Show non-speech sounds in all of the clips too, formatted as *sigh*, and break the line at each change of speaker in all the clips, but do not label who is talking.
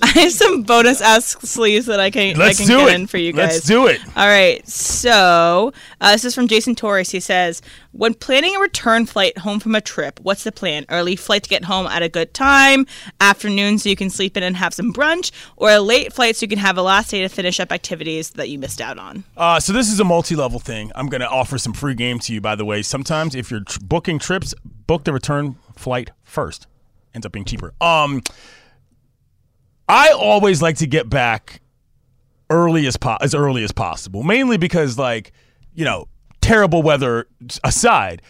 *laughs* I have some bonus ask sleeves that I can
Let's
I can
do
get
it.
in for you guys.
Let's do it.
All right. So uh, this is from Jason Torres. He says, "When planning a return flight home from a trip, what's the plan? Early flight to get home at a good time, afternoon so you can sleep in and have some brunch, or a late flight so you can have a last day to finish up activities that you missed out on."
Uh, so this is a multi-level thing. I'm going to offer some free game to you, by the way. Sometimes if you're tr- booking trips, book the return flight first. Ends up being cheaper. Um, I always like to get back early as po- as early as possible, mainly because like you know terrible weather aside.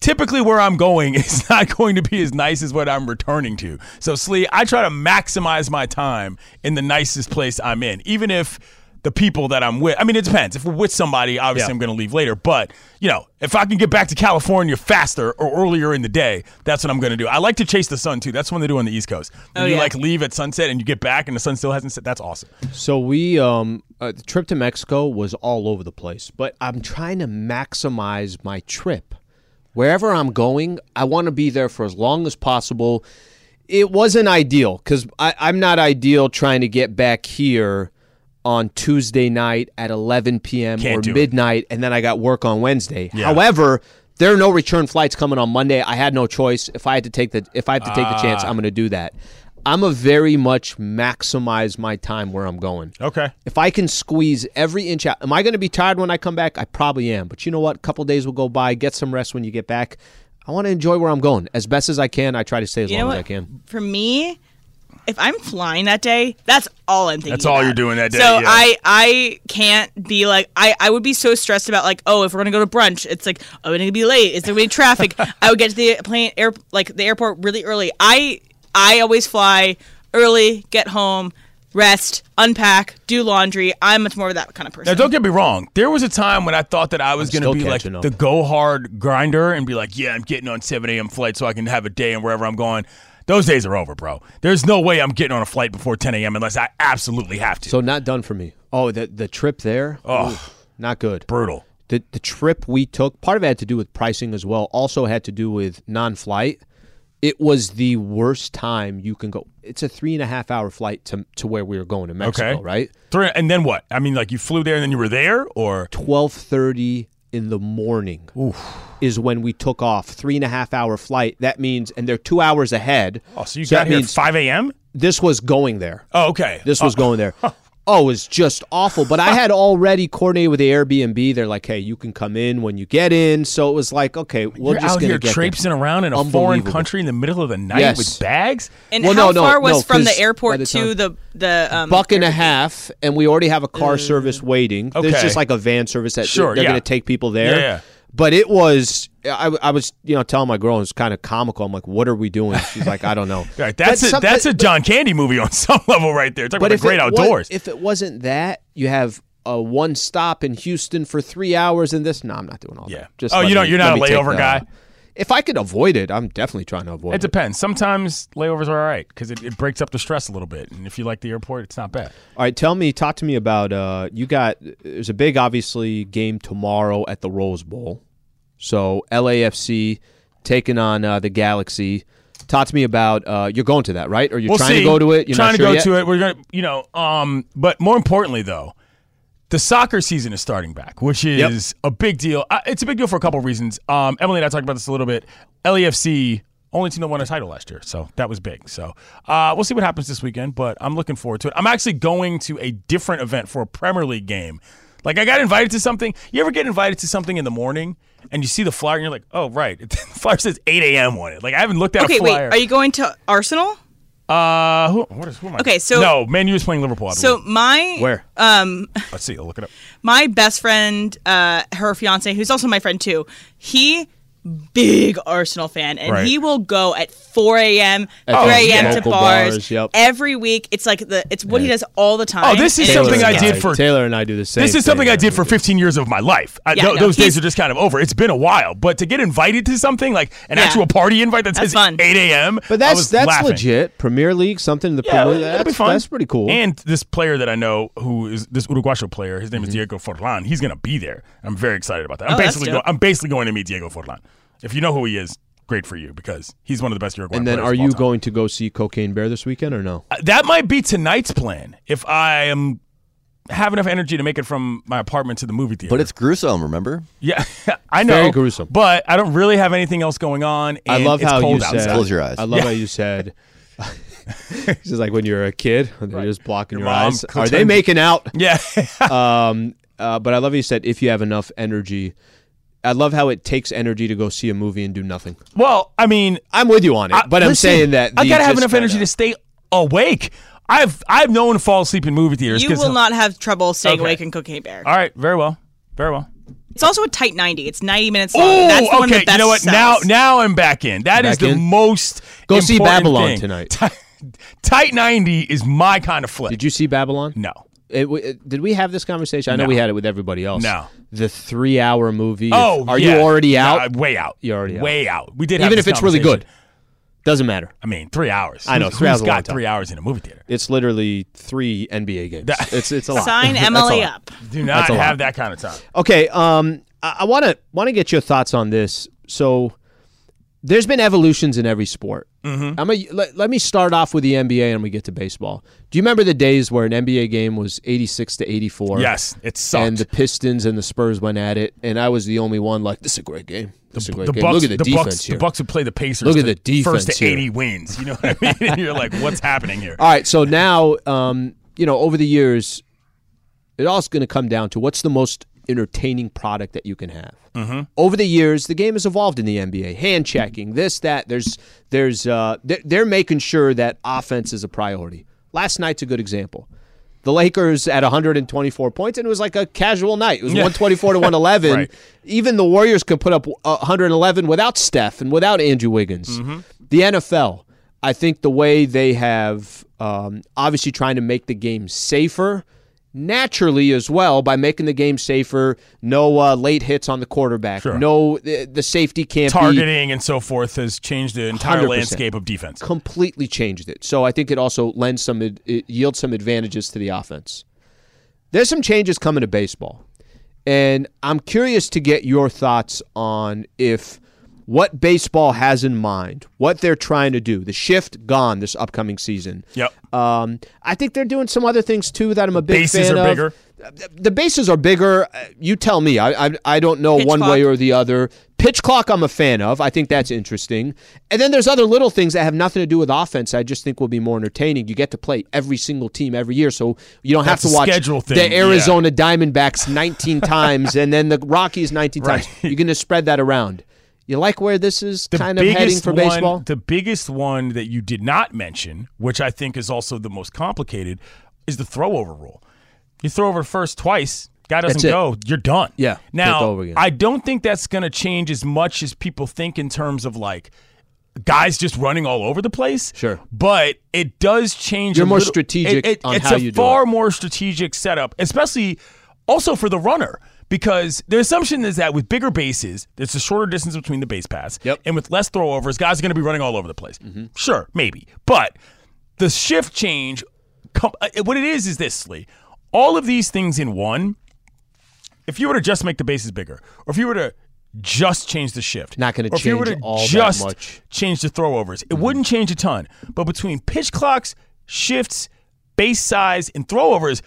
Typically, where I'm going *laughs* is not going to be as nice as what I'm returning to. So, Slee, I try to maximize my time in the nicest place I'm in, even if the people that I'm with. I mean, it depends. If we're with somebody, obviously
Yeah.
I'm going to leave later. But you know, if I can get back to California faster or earlier in the day, that's what I'm going to do. I like to chase the sun too. That's what they do on the East Coast. When
Oh,
you
yeah.
like leave at sunset and you get back and the sun still hasn't set. That's awesome.
So we um uh, the trip to Mexico was all over the place, but I'm trying to maximize my trip. Wherever I'm going, I want to be there for as long as possible. It wasn't ideal because I'm not ideal trying to get back here on Tuesday night at 11 p.m.
Can't
or
do it.
midnight, and then I got work on Wednesday.
Yeah.
However, there are no return flights coming on Monday. I had no choice. If I had to take the if I had to take the chance,
Ah.
I'm going to do that. I'm a very much maximize my time where I'm going.
Okay.
If I can squeeze every inch out, am I going to be tired when I come back? I probably am. But you know what? A couple days will go by. Get some rest when you get back. I want to enjoy where I'm going as best as I can. I try to stay as
You know
long as? I can.
For me, if I'm flying that day, that's all I'm thinking.
That's all
about.
you're doing that day,
So
yeah.
I I can't be like I I would be so stressed about like oh if we're gonna go to brunch it's like oh we're gonna be late is there gonna be traffic *laughs* I would get to the plane air like the airport really early I I always fly early get home rest unpack do laundry I'm much more of that kind of person.
Now, don't get me wrong. There was a time when I thought that I was going to be like
up.
the go hard grinder and be like, yeah, I'm getting on 7 a.m. flight so I can have a day and wherever I'm going. Those days are over, bro. There's no way I'm getting on a flight before 10 a.m. unless I absolutely have to.
So not done for me. Oh, the the trip there.
Oh.
Not good.
Brutal.
The the trip we took, part of it had to do with pricing as well. Also had to do with non-flight. It was the worst time you can go. It's a three and a half hour flight to to where we were going to Mexico,
Okay.
right?
Three, and then what? I mean, like you flew there and then you were there, or
twelve thirty in the morning is when we took off. Three and a half hour flight. That means, and they're two hours ahead.
oh, so you
that
got here at
means
5 a.m.
this was going there.
Oh, okay.
This was
Oh,
going there. *laughs* Oh, it was just awful. But I had already coordinated with the Airbnb. They're like, "Hey, you can come in when you get in." So it was like, "Okay, we're
You're
just
out
gonna
here
get there.
traipsing around in a foreign country in the middle of the night
Yes.
with bags.
and
Well,
how
no, no,
far was
no,
from
'cause
the airport
the
to the the um,
buck and a half, and we already have a car service waiting. There's just like a van service that
Sure,
they're
yeah.
going to take people there.
Yeah, yeah.
But it was, I, I was, you know, telling my girl, it was kind of comical. I'm like, "What are we doing?" She's like, "I don't know." *laughs*
Right, that's a,
some-
that's
but-
a John Candy movie on *laughs* some level right there. Talk about the great outdoors.
if it wasn't that, you have a one stop in Houston for three hours and this. No, I'm not doing all
Yeah.
that. Just
Oh, you
me-
you're not a layover
the-
guy?
If I could avoid it, I'm definitely trying to avoid
It
it.
depends. Sometimes layovers are all right because it, it breaks up the stress a little bit. And if you like the airport, it's not bad.
All right, tell me, talk to me about. Uh, you got there's a big, obviously, game tomorrow at the Rose Bowl. So LAFC taking on uh, the Galaxy. Talk to me about. Uh, you're going to that, right? Or you're
We'll
trying
see.
to go to it? You're
trying to go
yet?
to it. We're gonna, you know, um, but more importantly though, the soccer season is starting back, which is a big deal. Uh, it's a big deal for a couple of reasons. Um, Emily and I talked about this a little bit. LAFC only team that won a title last year, so that was big. So uh, we'll see what happens this weekend, but I'm looking forward to it. I'm actually going to a different event for a Premier League game. Like I got invited to something. You ever get invited to something in the morning and you see the flyer and you're like, oh right, *laughs* the flyer says 8 a.m. on it. Like I haven't looked at
okay
a
wait are you going to Arsenal
Uh, who, what is, who am I?
Okay, so-
no, Man U is playing Liverpool. I
so my
Where?
um
let's see. I'll look it up.
my best friend, uh, her fiance, who's also my friend too, he big Arsenal fan, and
Right.
he will go at 4 a.m., 3 a.m. to bars,
bars, yep.
every week. It's like the it's what he does all the time.
Oh, this is
and it
something I did
and
for-
Taylor and I do the same.
This is
thing.
something I did for 15 years of my life. I,
Yeah,
tho-
no,
those days are just kind of over. It's been a while, but to get invited to something like an
Yeah.
actual party invite that
That's
says
fun.
8 a.m.
But that's that's
laughing.
legit. Premier League, something in the
Yeah,
Premier League.
it'll be
That's,
fun.
that's pretty cool.
And this player that I know, who is this Uruguayo player, his name
Mm-hmm.
is Diego Forlan. He's going to be there. I'm very excited about that. I'm
Oh,
basically
dope.
go, I'm basically going to meet Diego Forlan. If you know who he is, great for you because he's one of the best Uruguayan
And then,
players
are
of all
you
time.
going to go see Cocaine Bear this weekend or no?
Uh, That might be tonight's plan if I am have enough energy to make it from my apartment to the movie theater.
But it's gruesome, remember?
yeah, *laughs* I know,
very gruesome.
But I don't really have anything else going on.
I love
it's
how
cold
you
outside.
said.
Close your eyes.
I love how you said. it's *laughs* *laughs* just like when you're a kid, and they're just blocking
Your
your, eyes. Are they making out?
Yeah,
um, uh, but I love how you said if you have enough energy. I love how it takes energy to go see a movie and do nothing.
well, I mean,
I'm with you on it,
I-
but I'm
listen,
saying that
I gotta have enough energy
kinda-
to stay awake. I've I've known to fall asleep in movie theaters.
You will not have trouble staying
Okay.
awake in Cocaine Bear.
All right, very well, very well.
It's also a tight 90. It's 90 minutes long.
Oh,
That's the one
okay.
that best
you know what? Now,
sells.
now I'm back in. That is
Back
the
in?
most.
Go see Babylon
thing.
tonight. *laughs*
Tight, tight ninety is my kind of flick.
Did you see Babylon?
No.
It, it- did we have this conversation? I know
No.
we had it with everybody else.
No.
The three-hour movie.
Oh,
are
yeah.
you already
No,
out?
way out.
You're already out.
way out. We did, have
Even
this
if it's really good, doesn't matter.
I mean, three hours.
I know,
Who's-
three hours
Who's
is a long
got three hours in a movie theater?
It's literally three NBA games.
That-
it's it's a lot.
Sign *laughs*
That's a
Emily
lot.
up.
Do not
That's a lot.
have that kind of time.
Okay, um, I want to want to get your thoughts on this. So, there's been evolutions in every sport. Mm-hmm. I'm a, let, let me start off with the NBA and we get to baseball. Do you remember the days where an NBA game was 86 to 84?
Yes, it sucked.
And the Pistons and the Spurs went at it, and I was the only one like, "This is a great game. This is a great
the
game.
Bucks,
Look at the, defense
Bucks,
here."
The Bucks would play the Pacers.
Look at the defense
First to
here.
eighty wins. You know what I mean? *laughs* You're like, what's happening here?
All right, so now, um, you know, over the years, it all's going to come down to what's the most entertaining product that you can have. Mm-hmm. Over the years, the game has evolved in the NBA. Hand checking, this, that. There's, there's, uh, they're, making sure that offense is a priority. Last night's a good example. The Lakers at 124 points, and it was like a casual night. It was 124 to 111. *laughs*
Right.
Even the Warriors could put up uh, 111 without Steph and without Andrew Wiggins. The NFL, I think the way they have um, obviously trying to make the game safer, naturally as well by making the game safer. No uh, late hits on the quarterback.
Sure.
No, the, the safety can't be
Targeting and so forth has changed the entire landscape of defense.
completely changed it. So I think it also lends some it yields some advantages to the offense. There's some changes coming to baseball. And I'm curious to get your thoughts on if what baseball has in mind, what they're trying to do. The shift gone this upcoming season.
Yep.
Um, I think they're doing some other things too that I'm a big fan.
Bases
fan
are
of.
bigger.
The bases are bigger. Uh, You tell me. I I, I don't know
Pitch
one
clock.
way or the other. Pitch clock, I'm a fan of. I think that's interesting. And then there's other little things that have nothing to do with offense. I just think will be more entertaining. You get to play every single team every year, so you don't
That's
have
a
to watch
schedule thing,
the
yeah.
Arizona Diamondbacks 19 *laughs* times and then the Rockies 19
Right.
times. You're going to spread that around. You like where this is
The
kind of heading for
one,
baseball?
the biggest one that you did not mention, which I think is also the most complicated, is the throwover rule. You throw over first twice, guy doesn't go, you're done.
Yeah,
Now,
go over again.
I don't think that's going to change as much as people think in terms of like guys just running all over the place.
Sure.
But it does change.
You're
a
more
little-
strategic
it- it-
on
it's
how
a
you do
far
it.
more strategic setup, especially also for the runner. Because the assumption is that with bigger bases, there's a shorter distance between the base paths.
Yep.
And with less throwovers, guys are going to be running all over the place. Sure, maybe. But the shift change, uh, what it is, is this, Lee. All of these things in one, if you were to just make the bases bigger, or if you were to just change the shift,
Not gonna
or if you were
change
to
all that much. Mm-hmm.
change the throwovers, it wouldn't change a ton. But between pitch clocks, shifts, base size, and throwovers,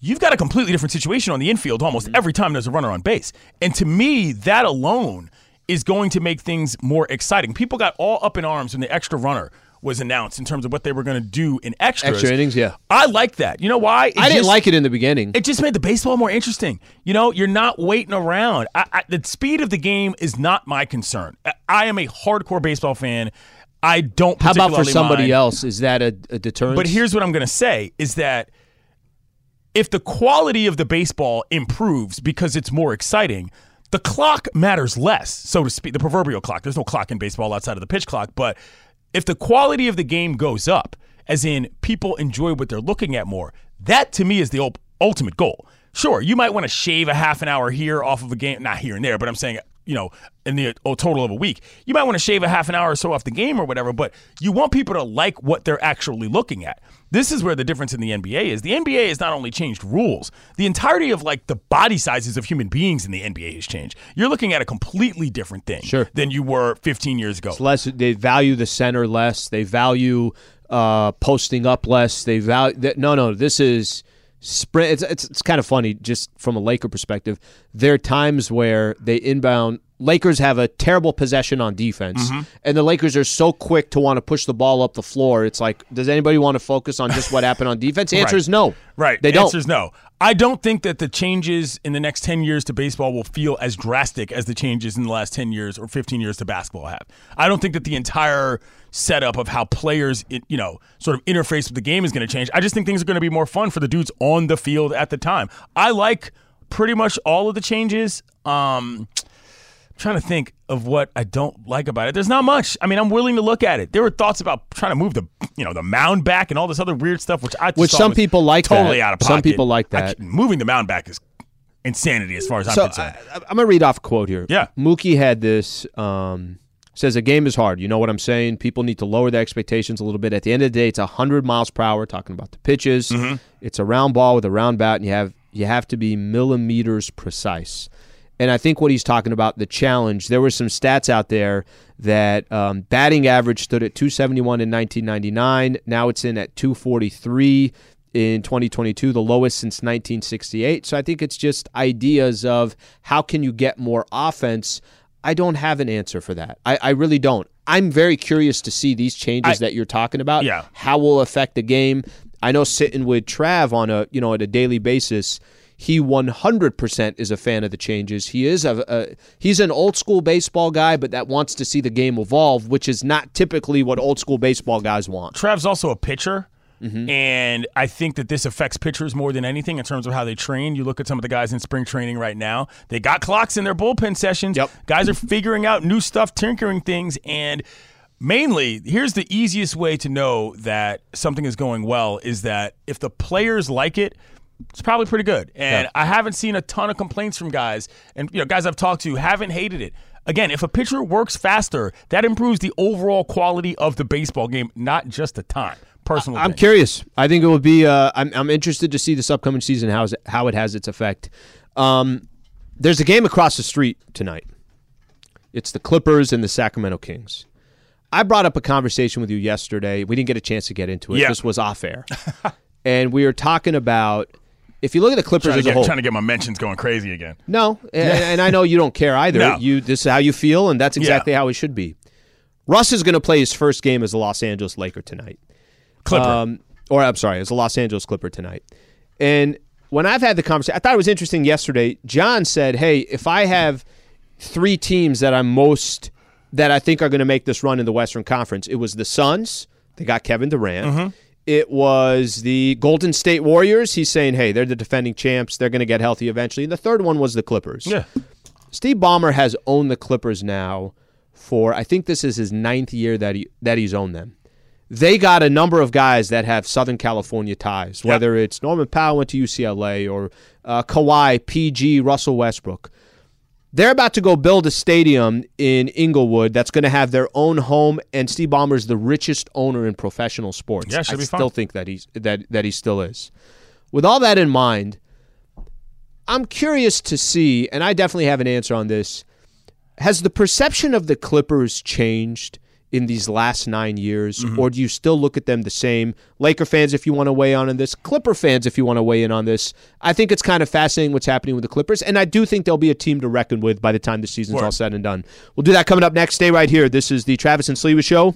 you've got a completely different situation on the infield almost
Mm-hmm.
every time there's a runner on base. And to me, that alone is going to make things more exciting. People got all up in arms when the extra runner was announced in terms of what they were going to do in extras.
Extra innings, yeah.
I like that. You know why? It
I didn't like it in the beginning.
it just made the baseball more interesting. You know, you're not waiting around. I, I, the speed of the game is not my concern. I, I am a hardcore baseball fan. I don't.
How about for somebody
mind-
else? Is that a, a deterrent?
But here's what I'm going to say: is that if the quality of the baseball improves because it's more exciting, the clock matters less, so to speak. The proverbial clock. There's no clock in baseball outside of the pitch clock. But if the quality of the game goes up, as in people enjoy what they're looking at more, that to me is the ul- ultimate goal. Sure, you might want to shave a half an hour here off of a game, not here and there, but I'm saying you know, in the total of a week. You might want to shave a half an hour or so off the game or whatever, but you want people to like what they're actually looking at. This is where the difference in the NBA is. The NBA has not only changed rules, the entirety of like the body sizes of human beings in the NBA has changed. You're looking at a completely different thing
Sure.
than you were 15 years ago.
It's less. They value the center less. They value uh, posting up less. They value. That, no, no. This is sprint. It's, it's it's kind of funny, just from a Laker perspective. There are times where they inbound. Lakers have a terrible possession on defense,
Mm-hmm.
and the Lakers are so quick to want to push the ball up the floor. It's like, does anybody want to focus on just what happened on *laughs* defense? The answer
Right.
is no.
Right.
They
the
don't.
Answer is no. I don't think that the changes in the next 10 years to baseball will feel as drastic as the changes in the last 10 years or 15 years to basketball have. I don't think that the entire setup of how players, you know, sort of interface with the game is going to change. I just think things are going to be more fun for the dudes on the field at the time. I like pretty much all of the changes. Um, trying to think of what I don't like about it. There's not much. I mean, I'm willing to look at it. There were thoughts about trying to move the, you know, the mound back and all this other weird stuff, which I
Which some people like
totally
that.
out of pocket.
Some people like that.
can't- moving the mound back is insanity as far as I'm
So
concerned.
I, I'm gonna read off a quote here.
Yeah.
Mookie had this. Um, says a game is hard. You know what I'm saying? People need to lower their expectations a little bit. At the end of the day, it's 100 miles per hour. Talking about the pitches,
Mm-hmm.
it's a round ball with a round bat, and you have you have to be millimeters precise. And I think what he's talking about the challenge. There were some stats out there that um, batting average stood at 271 in 1999. Now it's in at 243 in 2022, the lowest since 1968. So I think it's just ideas of how can you get more offense. I don't have an answer for that. I, I really don't. I'm very curious to see these changes
I-
that you're talking about.
Yeah.
How will affect the game. I know sitting with Trav on a you know at a daily basis, he 100% is a fan of the changes. He is a, a he's an old school baseball guy, but that wants to see the game evolve, which is not typically what old school baseball guys want.
Trav's also a pitcher.
Mm-hmm.
And I think that this affects pitchers more than anything in terms of how they train. You look at some of the guys in spring training right now, they got clocks in their bullpen sessions.
Yep.
Guys are figuring out new stuff, tinkering things. And mainly, here's the easiest way to know that something is going well is that if the players like it, it's probably pretty good. And I haven't seen a ton of complaints from guys, and you know, guys I've talked to haven't hated it. Again, if a pitcher works faster, that improves the overall quality of the baseball game, not just the time. Personal.
I'm curious. I think it would be. Uh, I'm I'm interested to see this upcoming season how how it has its effect. Um, there's a game across the street tonight. It's the Clippers and the Sacramento Kings. I brought up a conversation with you yesterday. We didn't get a chance to get into it.
Yeah.
This was off air, *laughs* and we were talking about if you look at the Clippers as a
get,
whole.
trying to get my mentions going crazy again.
No, *laughs* and, and I know you don't care either.
No.
You this is how you feel, and that's exactly how it should be. Russ is going to play his first game as a Los Angeles Laker tonight.
Clipper.
Um, or I'm sorry, as a Los Angeles Clipper tonight. And when I've had the conversation, I thought it was interesting yesterday. John said, "Hey, if I have three teams that I'm most that I think are going to make this run in the Western Conference, it was the Suns. They got Kevin Durant.
Mm-hmm.
It was the Golden State Warriors. He's saying, "Hey, they're the defending champs. They're going to get healthy eventually." And the third one was the Clippers.
yeah.
Steve Ballmer has owned the Clippers now for I think this is his ninth year that he that he's owned them. They got a number of guys that have Southern California ties, whether it's Norman Powell went to UCLA or uh, Kawhi, PG, Russell Westbrook. They're about to go build a stadium in Inglewood that's going to have their own home, and Steve Ballmer is the richest owner in professional sports.
Yeah, should
I
be fun.
still think that he's that that he still is. With all that in mind, I'm curious to see, and I definitely have an answer on this. Has the perception of the Clippers changed in these last nine years,
Mm-hmm.
or do you still look at them the same? Laker fans, if you want to weigh on in this, Clipper fans, if you want to weigh in on this, I think it's kind of fascinating what's happening with the Clippers, and I do think they'll be a team to reckon with by the time the season's
Word.
all said and done. We'll do that coming up next. Stay right here. This is the Travis and Sliwa Show.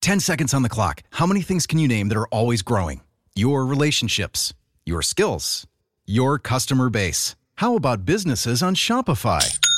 10 seconds on the clock. How many things can you name that are always growing? Your relationships, your skills, your customer base. How about businesses on Shopify?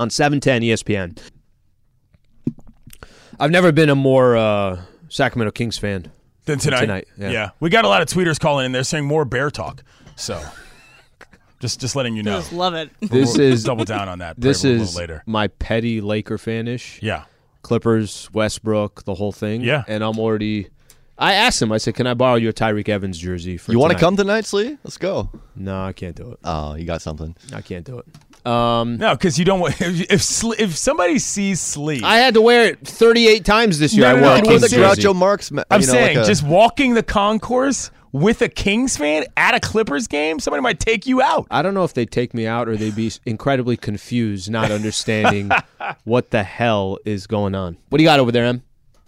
On 710 ESPN. I've never been a more uh, Sacramento Kings fan.
than tonight,
Tonight, yeah.
we got a lot of tweeters calling in. They're saying more bear talk. So, just just letting you know.
just love it.
This
We'll
is
double down on that.
this is
later.
my petty Laker fanish.
Yeah,
Clippers, Westbrook, the whole thing.
Yeah.
and I'm already. I asked him. I said, "Can I borrow your Tyreke Evans jersey for
You want to come tonight, Slee? Let's go.
No, I can't do it.
Oh, you got something.
I can't do it. Um,
no, because you don't want *laughs* if if, Sle- if somebody sees Slee,
I had to wear it 38 times this year.
No,
I
no,
wore
no,
a
I'm
Or the
Kings
saying-
jersey.
Groucho Marx. ma-
I'm
you know,
saying
like a-
just walking the concourse with a Kings fan at a Clippers game, somebody might take you out.
I don't know if they'd take me out or they'd be incredibly confused, not understanding *laughs* what the hell is going on. What do you got over there, Em?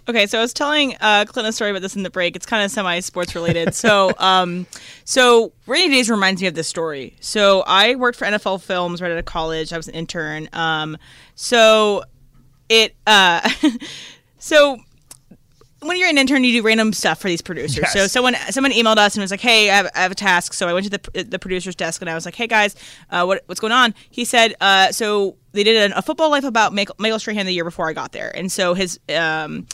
Okay, so I was telling uh, Clint a story about this in the break. It's kind of semi-sports related. so, *laughs* um, so Rainy Days reminds me of this story. So I worked for NFL Films right out of college. I was an intern. Um, so it, uh, *laughs* so when you're an intern, you do random stuff for these producers.
Yes.
So someone someone emailed us and was like, "Hey, I have, I have a task." So I went to the the producer's desk and I was like, "Hey guys, uh, what what's going on?" He said, uh, "So they did a, football life about Michael, Michael Strahan the year before I got there, and so his." Um,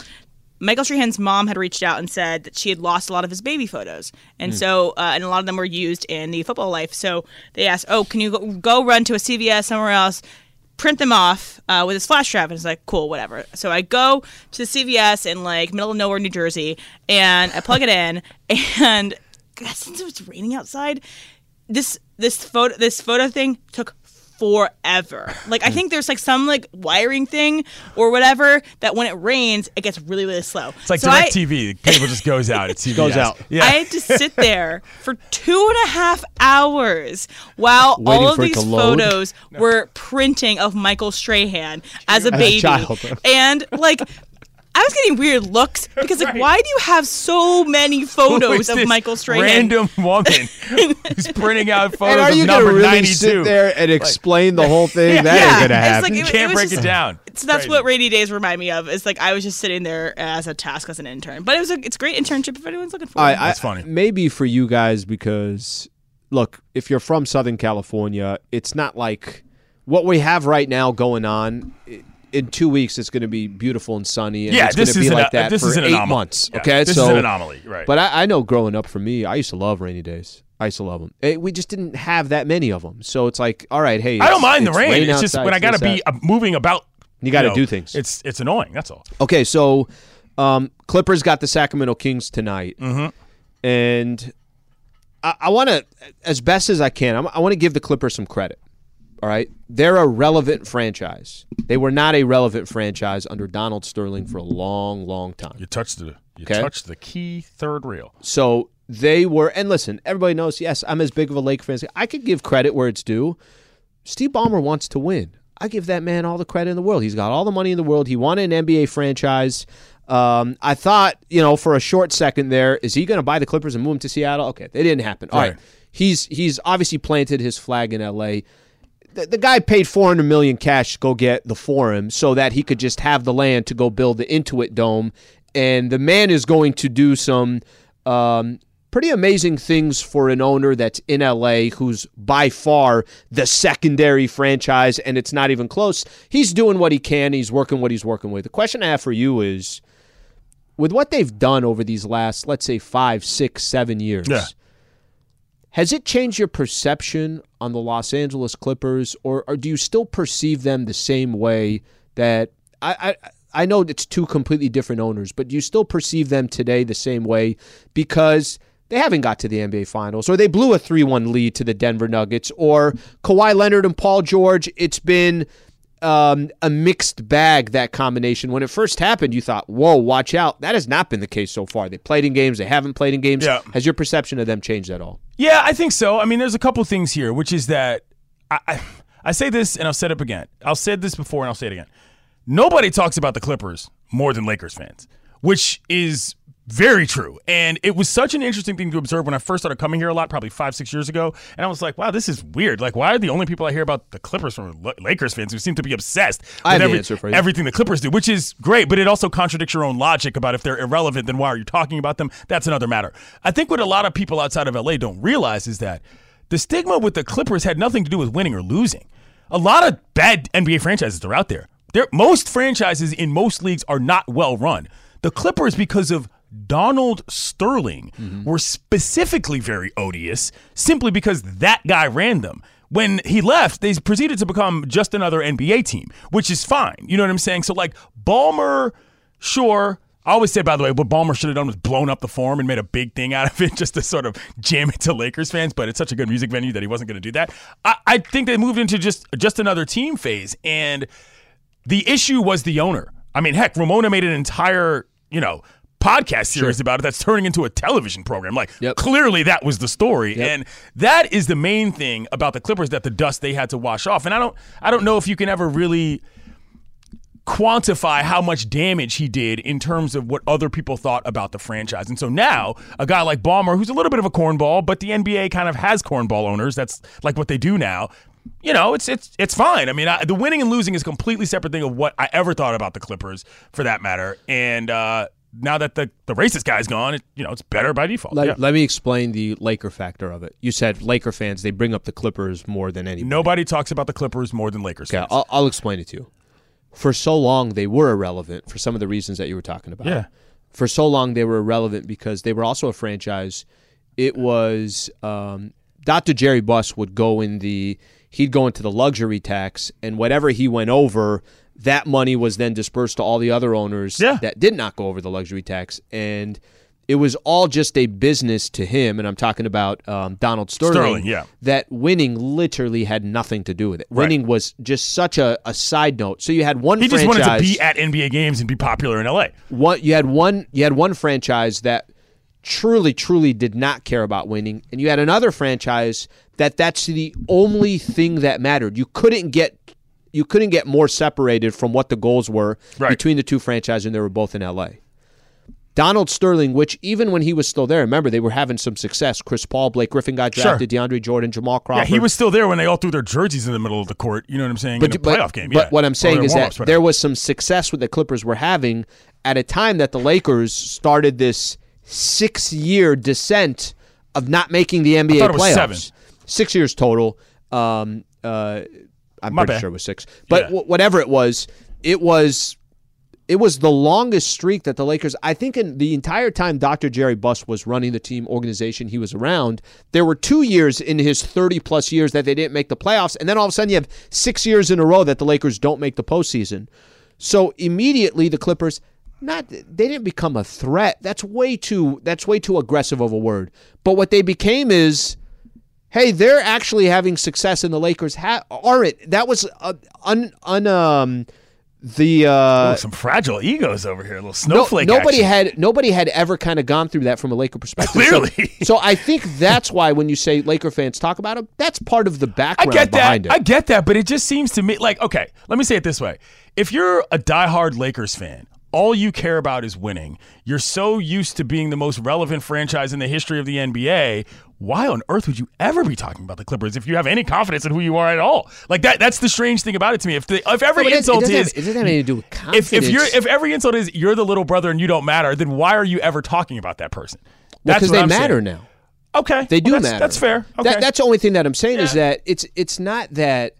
Michael Strahan's mom had reached out and said that she had lost a lot of his baby photos, and so uh, and a lot of them were used in the football life. So they asked, "Oh, can you go, go run to a CVS somewhere else, print them off uh, with his flash drive?" And it's like, "Cool, whatever." So I go to the CVS in like middle of nowhere, New Jersey, and I plug it in, *laughs* and God, since it was raining outside, this this photo this photo thing took forever. Like I think there's like some like wiring thing or whatever that when it rains it gets really really slow.
It's like
so I,
direct TV. The cable just goes out. It's
Goes out.
Yeah.
I had to sit there for two and a half hours while
Waiting
all of these
to load?
photos were printing of Michael Strahan as a
As a
baby.
child.
and like *laughs* I was getting weird looks *laughs* because like why do you have so many *laughs* photos of Michael Strahan?
Random *laughs* woman who's printing out photos
And are you
of
gonna
number
really
92.
sit there and explain the whole thing? That
yeah,
ain't gonna happen.
like-
you
it- it
can't
was
break
just-
it down.
So that's
Crazy.
what rainy days remind me of. It's like I was just sitting there as a task as an intern, but it was a it's a great internship if anyone's looking for
I,
it.
That's funny.
Maybe for you guys because look, if you're from Southern California, it's not like what we have right now going on. In two weeks, it's going to be beautiful and sunny, and
Yeah,
it's going
this
to be like that for eight
anomaly.
months.
Yeah,
Okay,
this
so
is an anomaly, right?
But I, I know growing up for me, I used to love rainy days. I used to love them. we just didn't have that many of them, so it's like, all right, hey,
I don't mind the
it's
rain. It's just when I got to be
that.
moving about.
You gotta
know,
do things.
It's it's annoying. That's all.
Okay, so um, Clippers got the Sacramento Kings tonight, and I, I want to, as best as I can, I'm, I want to give the Clippers some credit. All right, they're a relevant franchise. They were not a relevant franchise under Donald Sterling for a long, long time.
You touched the you
Okay.
touched the key third rail.
So they were, and listen, everybody knows. Yes, I'm as big of a Lake fan. I could give credit where it's due. Steve Ballmer wants to win. I give that man all the credit in the world. He's got all the money in the world. He wanted an NBA franchise. Um, I thought, you know, for a short second there, is he going to buy the Clippers and move them to Seattle? Okay, they didn't happen. All right,
Right.
he's he's obviously planted his flag in LA. The, the guy paid 400 million cash to go get the Forum so that he could just have the land to go build the Intuit Dome, and the man is going to do some um, pretty amazing things for an owner that's in LA who's by far the secondary franchise and it's not even close. He's doing what he can, he's working what he's working with. The question I have for you is with what they've done over these last, let's say, five, six, seven years,
Yeah.
Has it changed your perception on the Los Angeles Clippers, or, or do you still perceive them the same way that I, I I know it's two completely different owners, but do you still perceive them today the same way because they haven't got to the NBA Finals, or they blew a three-one lead to the Denver Nuggets, or Kawhi Leonard and Paul George? It's been um, a mixed bag that combination. When it first happened, you thought, "Whoa, watch out!" That has not been the case so far. They played in games, they haven't played in games.
Yeah.
Has your perception of them changed at all?
Yeah, I think so. I mean, there's a couple things here, which is that I, I, I say this and I'll it up again. I'll say this before and I'll say it again. Nobody talks about the Clippers more than Lakers fans, which is very true. And it was such an interesting thing to observe when I first started coming here a lot, probably five, six years ago. And I was like, wow, this is weird. Like, why are the only people I hear about the Clippers from Lakers fans who seem to be obsessed with
have the answer for you.
everything the Clippers do, which is great, but it also contradicts your own logic about if they're irrelevant, then why are you talking about them? That's another matter. I think what a lot of people outside of LA don't realize is that the stigma with the Clippers had nothing to do with winning or losing. A lot of bad NBA franchises are out there. There, most franchises in most leagues are not well run. The Clippers, because of Donald Sterling, were specifically very odious simply because that guy ran them. When he left, they proceeded to become just another NBA team, which is fine. You know what I'm saying? So, like, Ballmer, sure. I always say, by the way, what Ballmer should have done was blown up the forum and made a big thing out of it *laughs* just to sort of jam it to Lakers fans. But it's such a good music venue that he wasn't going to do that. I, I think they moved into just just another team phase, and the issue was the owner. I mean, heck, Ramona made an entire you know podcast series about it that's turning into a television program. Like,
Yep.
clearly that was the story,
Yep.
and that is the main thing about the Clippers that the dust they had to wash off. And I don't, I don't know if you can ever really quantify how much damage he did in terms of what other people thought about the franchise. And so now, a guy like Ballmer, who's a little bit of a cornball, but the NBA kind of has cornball owners. That's like what they do now. You know, it's it's it's fine. I mean, I, the winning and losing is a completely separate thing of what I ever thought about the Clippers, for that matter. And uh, now that the the racist guy's gone, it, you know, it's better by default.
Let,
Yeah.
let me explain the Laker factor of it. You said Laker fans, they bring up the Clippers more than anybody.
Nobody talks about the Clippers more than Lakers.
Okay,
fans.
I'll, I'll explain it to you. For so long, they were irrelevant for some of the reasons that you were talking about.
Yeah.
For so long, they were irrelevant because they were also a franchise. It was um, Dr. Jerry Buss would go in the he'd go into the luxury tax, and whatever he went over, that money was then dispersed to all the other owners
Yeah.
that did not go over the luxury tax, and it was all just a business to him. And I'm talking about um, Donald Sterling.
Sterling, yeah.
That winning literally had nothing to do with it. Winning was just such a, a side note. So you had one
he just wanted to be at NBA games and be popular in LA.
one, you had one. You had one franchise that truly, truly did not care about winning, and you had another franchise that that's the only thing that mattered. You couldn't get. You couldn't get more separated from what the goals were
Right.
between the two franchises, and they were both in LA. Donald Sterling, which even when he was still there, remember they were having some success. Chris Paul, Blake Griffin got
Sure.
drafted, DeAndre Jordan, Jamal Crawford.
Yeah, he was still there when they all threw their jerseys in the middle of the court. You know what I'm saying? in a playoff game.
But
yeah.
what I'm saying is that there was some success with the Clippers were having at a time that the Lakers started this six year descent of not making the NBA
thought it was
playoffs.
seven.
Six years total. Um, uh, I'm
My
pretty
bad.
sure it was six, but
Yeah.
wh- whatever it was, it was it was the longest streak that the Lakers, I think, in the entire time Dr. Jerry Buss was running the team organization he was around, there were two years in his 30 plus years that they didn't make the playoffs. And then all of a sudden you have six years in a row that the Lakers don't make the postseason. So immediately the Clippers, not they didn't become a threat. That's way too that's way too aggressive of a word. But what they became is hey, they're actually having success and the Lakers ha- aren't. That was uh, un, un um the uh
Oh, some fragile egos over here. A little
no,
snowflake.
nobody
action.
had nobody had ever kind of gone through that from a Laker perspective. So-
Clearly.
So, I think that's why when you say Laker fans talk about him, that's part of the
I
background
get that.
behind it.
I get that, but it just seems to me like okay. Let me say it this way: if you're a diehard Lakers fan, all you care about is winning. You're so used to being the most relevant franchise in the history of the NBA. Why on earth would you ever be talking about the Clippers if you have any confidence in who you are at all? Like that. That's the strange thing about it to me. If the, if every
No,
insult is
have, it doesn't have anything to do with confidence.
if, if you're if every insult is you're the little brother and you don't matter, then why are you ever talking about that person? That's
because
what
they
I'm
matter
saying.
now.
Okay,
They do
Well, that's,
matter.
That's fair. Okay.
That, that's the only thing that I'm saying is that it's it's not that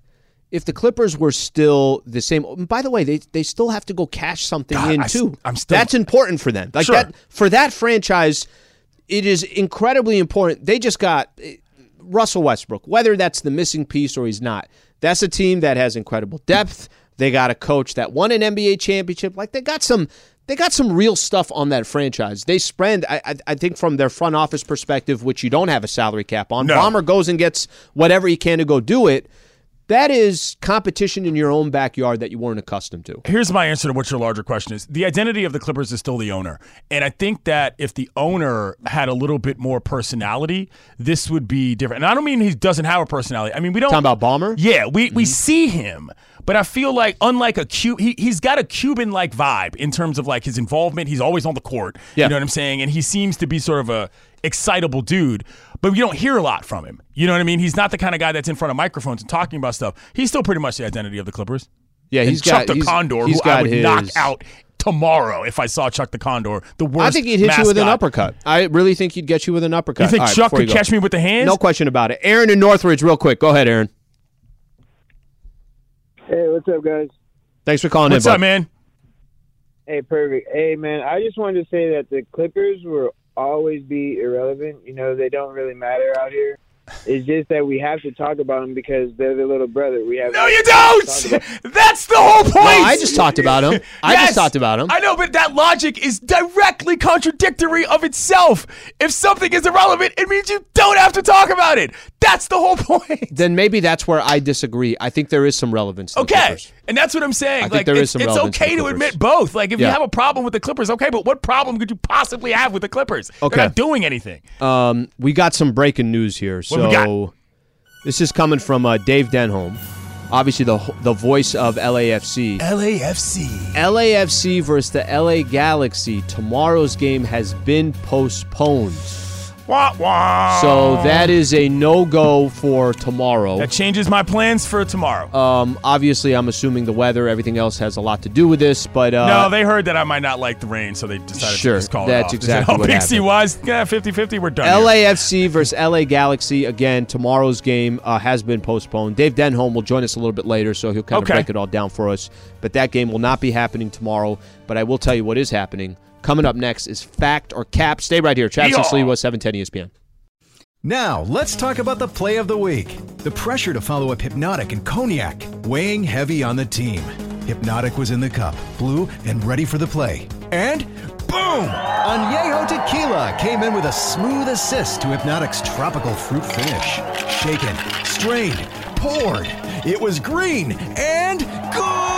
if the Clippers were still the same. By the way, they they still have to go cash something
God,
in
I
too.
I'm still-
That's important for them. Like
Sure.
that for that franchise. It is incredibly important. They just got eh, Russell Westbrook. Whether that's the missing piece or he's not, that's a team that has incredible depth. They got a coach that won an NBA championship. Like they got some. They got some real stuff on that franchise. They spend, I, I, I think, from their front office perspective, which you don't have a salary cap on.
No.
Ballmer goes and gets whatever he can to go do it. That is competition in your own backyard that you weren't accustomed to.
Here's my answer to what your larger question is. The identity of the Clippers is still the owner. And I think that if the owner had a little bit more personality, this would be different. And I don't mean he doesn't have a personality. I mean, we don't.
Talking about Ballmer?
Yeah, we, we mm-hmm. see him. But I feel like, unlike a Cuban, he, he's got a Cuban like vibe in terms of like his involvement. He's always on the court.
Yeah.
You know what I'm saying? And he seems to be sort of a excitable dude, but you don't hear a lot from him. You know what I mean? He's not the kind of guy that's in front of microphones and talking about stuff. He's still pretty much the identity of the Clippers.
Yeah,
And
he's
Chuck the
he's-
Condor,
he's
who
got
I would
his,
knock out tomorrow if I saw Chuck the Condor. The worst.
I think he'd hit you with an uppercut. I really think he'd get you with an uppercut.
You think
All right,
Chuck
before
could catch me with the hands?
No question about it. Aaron in Northridge, real quick. Go ahead, Aaron.
Hey, what's up, guys?
Thanks for calling
What's
in.
up, man?
Hey, perfect. Hey, man, I just wanted to say that the Clippers will always be irrelevant. You know, they don't really matter out here. It's just that we have to talk about them because they're the little brother. We have
No, you don't. *laughs* That's the whole point.
No, I just talked about him. I
Yes.
just talked about him.
I know, but that logic is directly contradictory of itself. If something is irrelevant, it means you don't have to talk about it. That's the whole *laughs* point.
then maybe that's where I disagree. I think there is some relevance. To the
Okay.
Clippers.
And that's what I'm saying.
I think
like
there is
it's,
some
it's
relevance to
okay
the
to admit both. Like if you have a problem with the Clippers, okay, but what problem could you possibly have with the Clippers?
Okay.
They're not doing anything.
Um, we got some breaking news here.
What we got?
So this is coming from uh, Dave Denholm, obviously the the voice of LAFC.
LAFC.
LAFC versus the LA Galaxy. Tomorrow's game has been postponed.
Wah, wah.
So that is a no go for tomorrow.
that changes my plans for tomorrow.
Um, obviously, I'm assuming the weather, everything else has a lot to do with this, but uh,
no, they heard that I might not like the rain, so they decided
Sure,
to just call
that's *laughs*
it off.
exactly
oh,
what
Big C wise, yeah, 50-50, we're done. here.
LAFC versus LA Galaxy again. Tomorrow's game uh, has been postponed. Dave Denholm will join us a little bit later, so he'll kind
Okay.
of break it all down for us. But that game will not be happening tomorrow. But I will tell you what is happening. Coming up next is Fact or Cap. Stay right here. Travis and
Yeehaw.
Sliwa, 710 ESPN.
Now, let's talk about the play of the week. The pressure to follow up Hypnotic and Cognac, weighing heavy on the team. Hypnotic was in the cup, blue, and ready for the play. And boom! Añejo Tequila came in with a smooth assist to Hypnotic's tropical fruit finish. Shaken, strained, poured. It was green and good!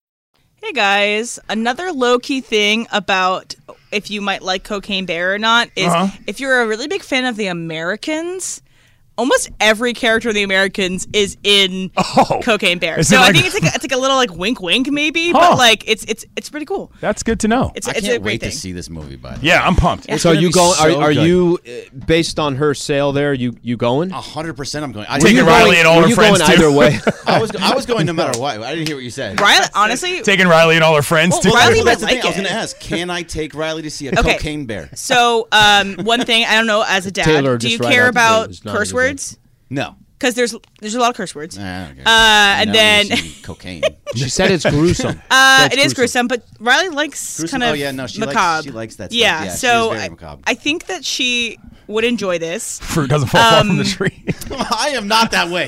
Hey guys, another low key thing about if you might like Cocaine Bear or not is
Uh-huh.
if you're a really big fan of the Americans, almost every character of the Americans is in
Oh.
Cocaine Bear. So
it
I think it's like a, it's like a little like wink wink maybe,
Huh.
but like it's it's it's pretty cool.
That's good to know.
It's
I
it's
can't
a great
wait
thing.
to see this movie, bud.
yeah, I'm pumped.
It's
so you
be
going?
so
are are you uh, based on her sale there? You you going?
A hundred percent. I'm going. I,
Were
Taking Riley
going-
and all her
you
friends,
going
too.
either way? *laughs*
I was. I was going no matter what. I didn't hear what you said.
Riley, honestly, *laughs*
Taking Riley and all her friends
Well,
too.
Riley
Well, that's
might
the thing.
like
I was going to ask. Can I take Riley to see a
Okay.
cocaine bear?
so um, one thing I don't know as a dad,
Taylor
do you care
out the gate
about curse
a good
words?
No.
Because there's there's a lot of curse words.
Nah, I.
Uh, and
know
then-
cocaine. *laughs*
she said it's gruesome. *laughs*
Uh, it is gruesome, but Riley likes
Gruesome?
kind of
Oh, yeah, no, she likes-
macabre.
she likes that stuff.
Yeah,
Yeah,
so
is very
I,
macabre.
I think that she would enjoy this. *laughs*
Fruit doesn't fall far from the
Um,
tree.
I am not that way.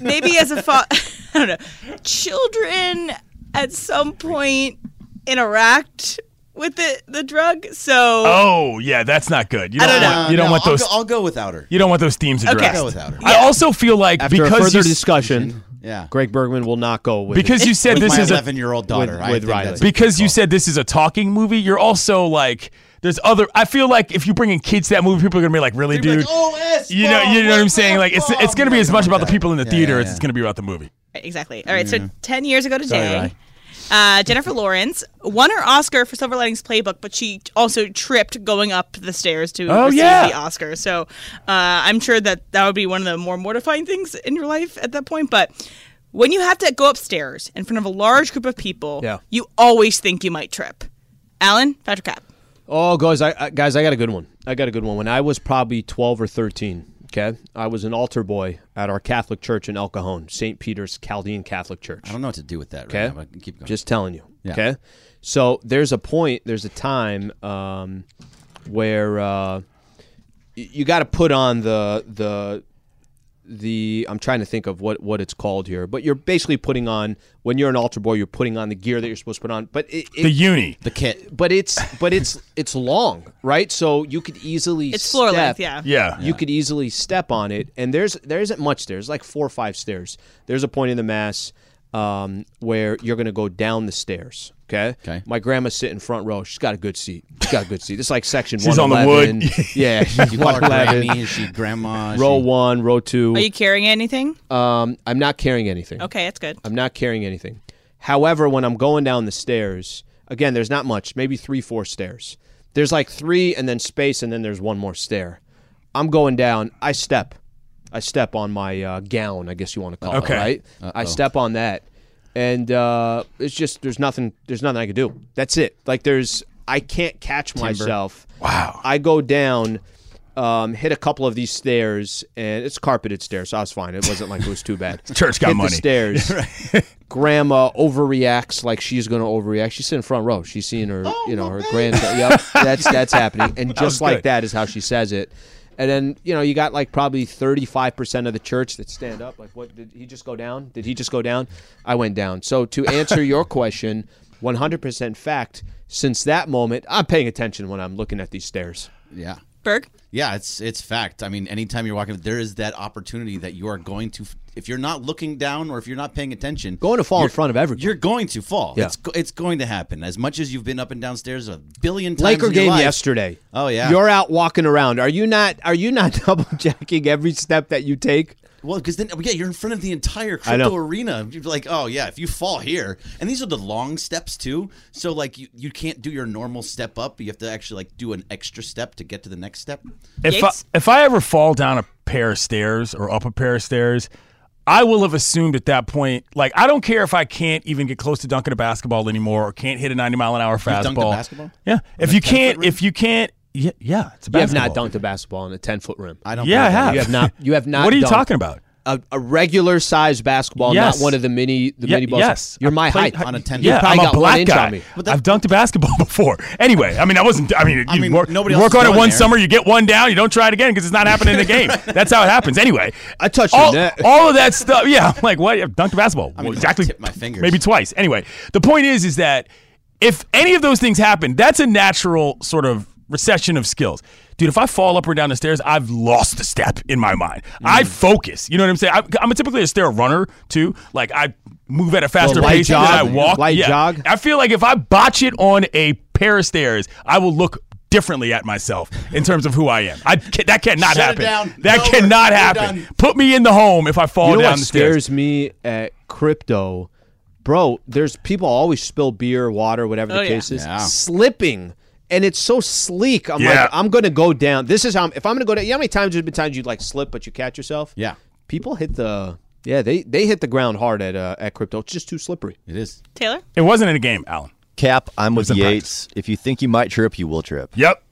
Maybe as a fa- I don't know. Children at some point interact with the the drug, so
Oh yeah, that's not good. You
I
don't,
don't
want,
know.
you don't
no,
want
I'll
those.
Go, I'll go without her.
you don't want those themes
Okay.
addressed.
I'll go without her.
I also feel like
After
because
a further
you, s-
discussion,
Yeah.
Greg Bergman will not go with
because
it.
you said
With
this
my
is a
11 year old daughter.
with-
I
with
think
Riley.
that's
because you
cool.
said this is a talking movie. You're also like there's other. I feel like if you bring in kids to that movie, people are gonna be like, really,
They'd be
dude.
like, oh, S
you know, you know what I'm saying? Like it's it's gonna be as much about the people in the
Yeah,
theater
yeah,
as
yeah.
it's gonna be about the movie.
exactly. All right, so ten years ago today.
Riley.
Uh, Jennifer Lawrence won her Oscar for Silver Linings Playbook, but she also tripped going up the stairs to
Oh,
receive
yeah.
the Oscar. So uh, I'm sure that that would be one of the more mortifying things in your life at that point. But when you have to go upstairs in front of a large group of people,
Yeah.
you always think you might trip. Alan, Patrick Cap.
Oh, guys, I, I guys, I got a good one. I got a good one. When I was probably twelve or thirteen, okay, I was an altar boy at our Catholic church in El Cajon, St. Peter's Chaldean Catholic Church.
I don't know what to do with that
Okay,
right now, but keep going.
just telling you.
Yeah.
Okay, so there's a point, there's a time um, where uh, you got to put on the the the I'm trying to think of what what it's called here, but you're basically putting on when you're an altar boy, you're putting on the gear that you're supposed to put on. But it, it,
The uni.
the kit.
but it's but it's it's long, right? So you could easily
It's floor
step,
length, yeah.
Yeah.
You could easily step on it, and there's there isn't much. There's like four or five stairs. There's a point in the mass um, where you're going to go down the stairs. Okay.
Okay.
My grandma's sitting front row. She's got a good seat. She's got a good seat. It's like section one.
She's on the
111.
wood. *laughs*
yeah.
You call her
111.
Grammy? Is she grandma? Is
Row
she-
one, row two.
Are you carrying anything?
um, I'm not carrying anything.
Okay, that's good.
I'm not carrying anything. However, when I'm going down the stairs, again, there's not much, maybe three, four stairs. There's like three and then space, and then there's one more stair. I'm going down. I step. I step on my uh, gown, I guess you want to call
Okay.
it, right? I step on that. And uh, it's just, there's nothing, there's nothing I can do. That's it. Like, there's, I can't catch myself.
Wow.
I go down, um, hit a couple of these stairs, and it's carpeted stairs, so I was fine. It wasn't like it was too bad. *laughs*
Church got
hit
money.
The stairs. *laughs* Grandma overreacts like she's going to overreact. She's sitting in front row. She's seeing her, you know, her grandson. Yep, that's that's *laughs* happening, and just like
good.
that is how she says it. And then you know you got like probably thirty five percent of the church that stand up. Like, what did he just go down? Did he just go down? I went down. So to answer *laughs* your question, one hundred percent fact. Since that moment, I'm paying attention when I'm looking at these stairs.
Yeah.
Berg?
Yeah, it's it's fact. I mean, anytime you're walking, there is that opportunity that you are going to, if you're not looking down or if you're not paying attention,
Going to fall in front of everybody.
You're going to fall.
Yeah.
It's it's going to happen. As much as you've been up and downstairs a billion times.
Laker
in your
game
life-
yesterday.
Oh yeah.
You're out walking around. Are you not? Are you not *laughs* double checking every step that you take?
Well, because then yeah, you're in front of the entire crypto arena. You're like, oh yeah, if you fall here, and these are the long steps too. So like you, you can't do your normal step up. You have to actually like do an extra step to get to the next step.
If I, if I ever fall down a pair of stairs or up a pair of stairs, I will have assumed at that point, like I don't care if I can't even get close to dunking a basketball anymore or can't hit a ninety mile an hour fastball.
dunked a basketball?
Yeah. If you can't, if you can't, yeah, yeah, it's a
You have
basketball.
not dunked a basketball in a ten foot rim.
I don't.
Yeah, I
believe that.
have.
You have not. You have not.
What are you
dunked
talking about?
A, a regular size basketball,
Yes.
not one of the mini the
Yeah,
mini balls.
yes,
You're
I've
my
played,
height
on a ten.
Yeah, I'm a black guy.
That,
I've dunked a basketball *laughs* before. Anyway, I mean, I wasn't. I mean,
I
you
mean,
work,
nobody
you
else
work on it one
there.
summer, you get one down, you don't try it again because it's not happening in the game. *laughs* That's how it happens. Anyway,
I touched your
all,
net.
all of that stuff. Yeah, I'm like what? I've dunked a basketball.
I mean,
Well, exactly.
tip my fingers.
Maybe twice. Anyway, the point is, is that if any of those things happen, that's a natural sort of recession of skills. Dude, if I fall up or down the stairs, I've lost a step in my mind.
Mm.
I focus. You know what I'm saying? I, I'm a typically a stair runner too. Like I move at a faster
light
pace than? I walk.
Light
yeah.
jog?
I feel like if I botch it on a pair of stairs, I will look differently at myself in terms of who I am. I ca- that cannot
Shut it
happen.
down.
That
It's over.
cannot happen.
done.
Put me in the home if I fall
you know
down
what
the stairs.
scares me at crypto, bro? There's people always spill beer, water, whatever the
Oh, yeah.
case is,
Yeah.
slipping. And it's so sleek. I'm
Yeah.
like, I'm gonna go down. This is how. If I'm gonna go down, you know how many times there's been times you like slip, but you catch yourself.
Yeah,
People hit the. Yeah, they they hit the ground hard at uh, at crypto. It's just too slippery.
it is.
Taylor?
It wasn't in a game, Alan.
Cap, I'm with
in
Yates. If you think you might trip, you will trip.
Yep.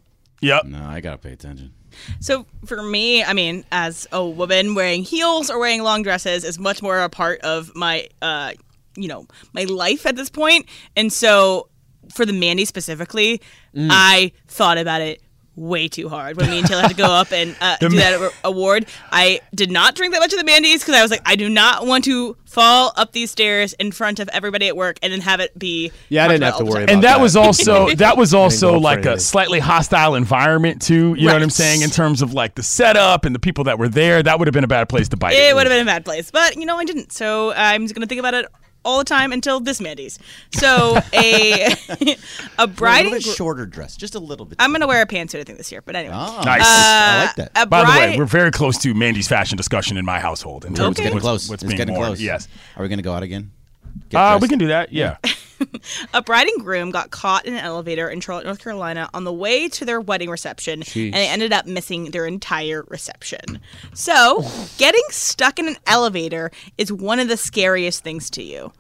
Yep.
No, I gotta pay attention.
So for me, I mean, as a woman, wearing heels or wearing long dresses is much more a part of my, uh, you know, my life at this point. And so for the Mandy specifically, I thought about it way too hard when me and Taylor had to go up and uh, *laughs* do that award. I did not drink that much of the Mandy's because I was like, I do not want to fall up these stairs in front of everybody at work and then have it be.
Yeah, I didn't have to worry
time.
about
and that
that.
was also *laughs* that was also
go up for
like a slightly hostile environment too. You know what I'm saying in terms of like the setup and the people that were there. That would have been a bad place to bite.
It would have been a bad place, but you know I didn't. So I'm just gonna think about it all the time until this Mandy's. So a *laughs* a
A
bride.
little
and
bit
gr-
shorter dress, just a little bit.
I'm gonna wear a pantsuit I think this year, but anyway.
Oh,
Nice.
Uh, I like that.
A
By the way, we're very close to Mandy's fashion discussion in my household in terms
it's
of
getting
what's,
close.
what's
it's
being
getting
worn.
close.
Yes.
Are we gonna go out again? Get
Uh, we can do that. Yeah. *laughs*
a bride and groom got caught in an elevator in Charlotte, North Carolina on the way to their wedding reception, and they ended up missing their entire reception. So, getting stuck in an elevator is one of the scariest things to you.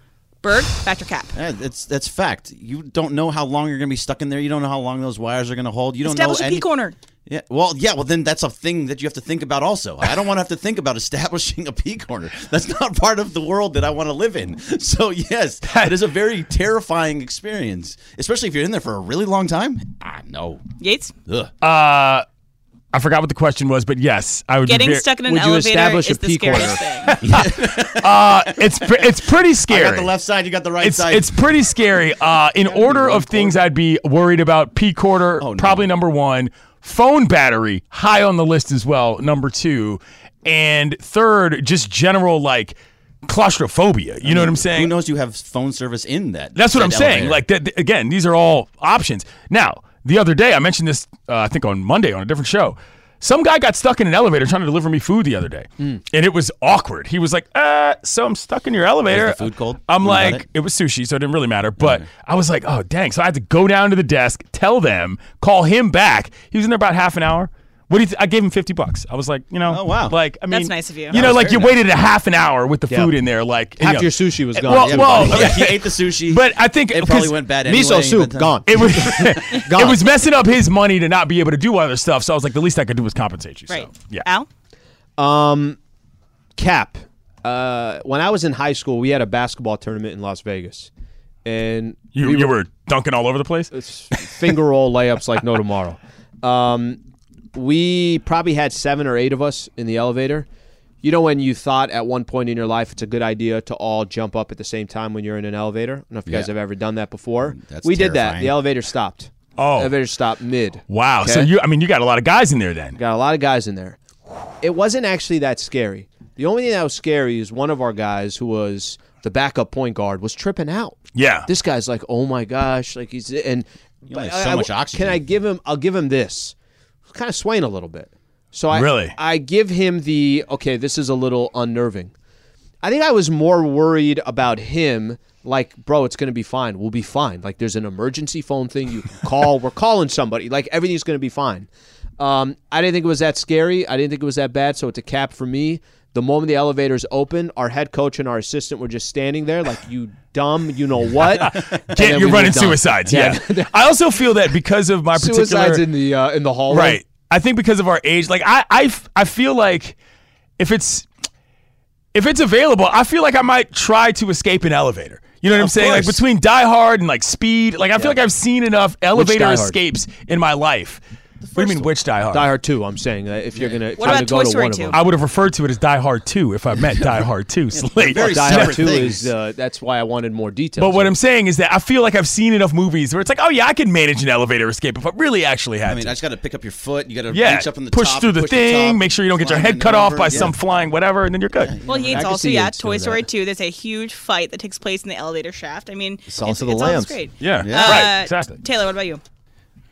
Berg, factor cap.
Yeah, it's that's fact. You don't know how long you're going to be stuck in there. You don't know how long those wires are going to hold. You don't
Establish
know
a
any.
P corner.
Yeah, well, yeah, well, then that's a thing that you have to think about also. I don't want to have to think about *laughs* establishing a P corner. That's not *laughs* part of the world that I want to live in. *laughs* So, yes, it is a very terrifying experience, especially if you're in there for a really long time. Ah, no.
Yates,
Ugh.
Uh, I forgot what the question was, but yes, I would. be
getting
very-
stuck in an
Would you
elevator
establish
is
a
the
P corner?
scariest thing. *laughs*
Uh, it's it's pretty
I
scary.
got the left side, you got the right
it's
side.
it's pretty scary. *laughs* Uh, in order of things, I'd be worried about P quarter,
Oh, no.
probably number one. Phone battery, high on the list as well, number two, and third, just general like claustrophobia. You know what I'm saying?
Who knows you have phone service in that?
That's what
that
I'm saying. Like that th- again, these are all options. Now, the other day I mentioned this uh, I think on Monday on a different show. Some guy got stuck in an elevator trying to deliver me food the other day,
Hmm.
and it was awkward. He was like, "Uh, so I'm stuck in your elevator."
Was the food cold
I'm
you
like,
it?
it? was sushi, so it didn't really matter. But I was like, "Oh, dang!" So I had to go down to the desk, tell them, call him back. He was in there about half an hour. What do you? Th- I gave him fifty bucks. I was like, you know,
Oh, wow.
like I mean,
That's nice of you.
You know, like you
nice.
waited a half an hour with the
Yeah.
food in there, like you know.
your sushi was gone.
Well,
Yeah,
well,
yeah, *laughs* he ate the sushi.
but I think
it probably went bad anyway.
Miso soup
uh,
gone. *laughs*
it was *laughs* gone. it was messing up his money to not be able to do other stuff. So I was like, the least I could do was compensate you.
Right.
So, yeah.
Al?
Cap. Uh, when I was in high school, we had a basketball tournament in Las Vegas, and
You,
we
you were dunking all over the place.
Finger roll layups like no tomorrow. Um, we probably had seven or eight of us in the elevator. You know when you thought at one point in your life it's a good idea to all jump up at the same time when you're in an elevator? I don't know if you guys
Yeah.
have ever done that before.
Mm, that's
we did that. The elevator stopped.
Oh.
elevator stopped mid.
Wow. So you, I mean, you got a lot of guys in there then.
Got a lot of guys in there. It wasn't actually that scary. The only thing that was scary is one of our guys who was the backup point guard was tripping out.
Yeah.
This guy's like, oh my gosh, like he's and
You only have so
I- I-
much oxygen.
Can I give him? I'll give him this. Kind of swaying a little bit. So I
Really?
I give him the okay. This is a little unnerving. I think I was more worried about him. Like, bro, it's gonna be fine. We'll be fine. Like, there's an emergency phone thing you *laughs* call. We're calling somebody. Like, everything's gonna be fine. Um, I didn't think it was that scary. I didn't think it was that bad. So it's a cap for me. The moment the elevators open, our head coach and our assistant were just standing there, like, you dumb, you know what? *laughs*
Get, you're running suicides. Yeah. *laughs* I also feel that because of my particular
suicides in the uh, in the hallway.
Right. I think because of our age, like I, I, I feel like if it's if it's available, I feel like I might try to escape an elevator. You know what I'm
Of
saying? Like between Die Hard and like Speed, like I feel like I've seen enough elevator escapes in my life. What do you mean, which Die Hard?
Die Hard 2, I'm saying. uh, If you're going to
What
try
about
to go
Toy
to
Story
one of
2?
them.
I would have referred to it as Die Hard 2 if I meant *laughs* Die Hard 2 Slate.
very
Die Hard
separate
2
things.
is, uh, that's why I wanted more details.
But what I'm saying is that I feel like I've seen enough movies where it's like, oh yeah, I can manage an elevator escape if I really actually had
I mean,
to.
I just got to pick up your foot. You got to
yeah,
reach up in the
push
top,
through the
push
thing,
top,
make sure you don't get your
climb
head cut off
over.
by
Yeah.
some flying whatever, and then you're good.
Well, Yates
can
also,
see
yeah,
Yates
Toy
doing
Story
that.
2, there's a huge fight that takes place in the elevator shaft. I mean, it's,
also the
it's all
lambs.
great.
Yeah,
Yeah.
right,
Uh,
exactly.
Taylor, what about you?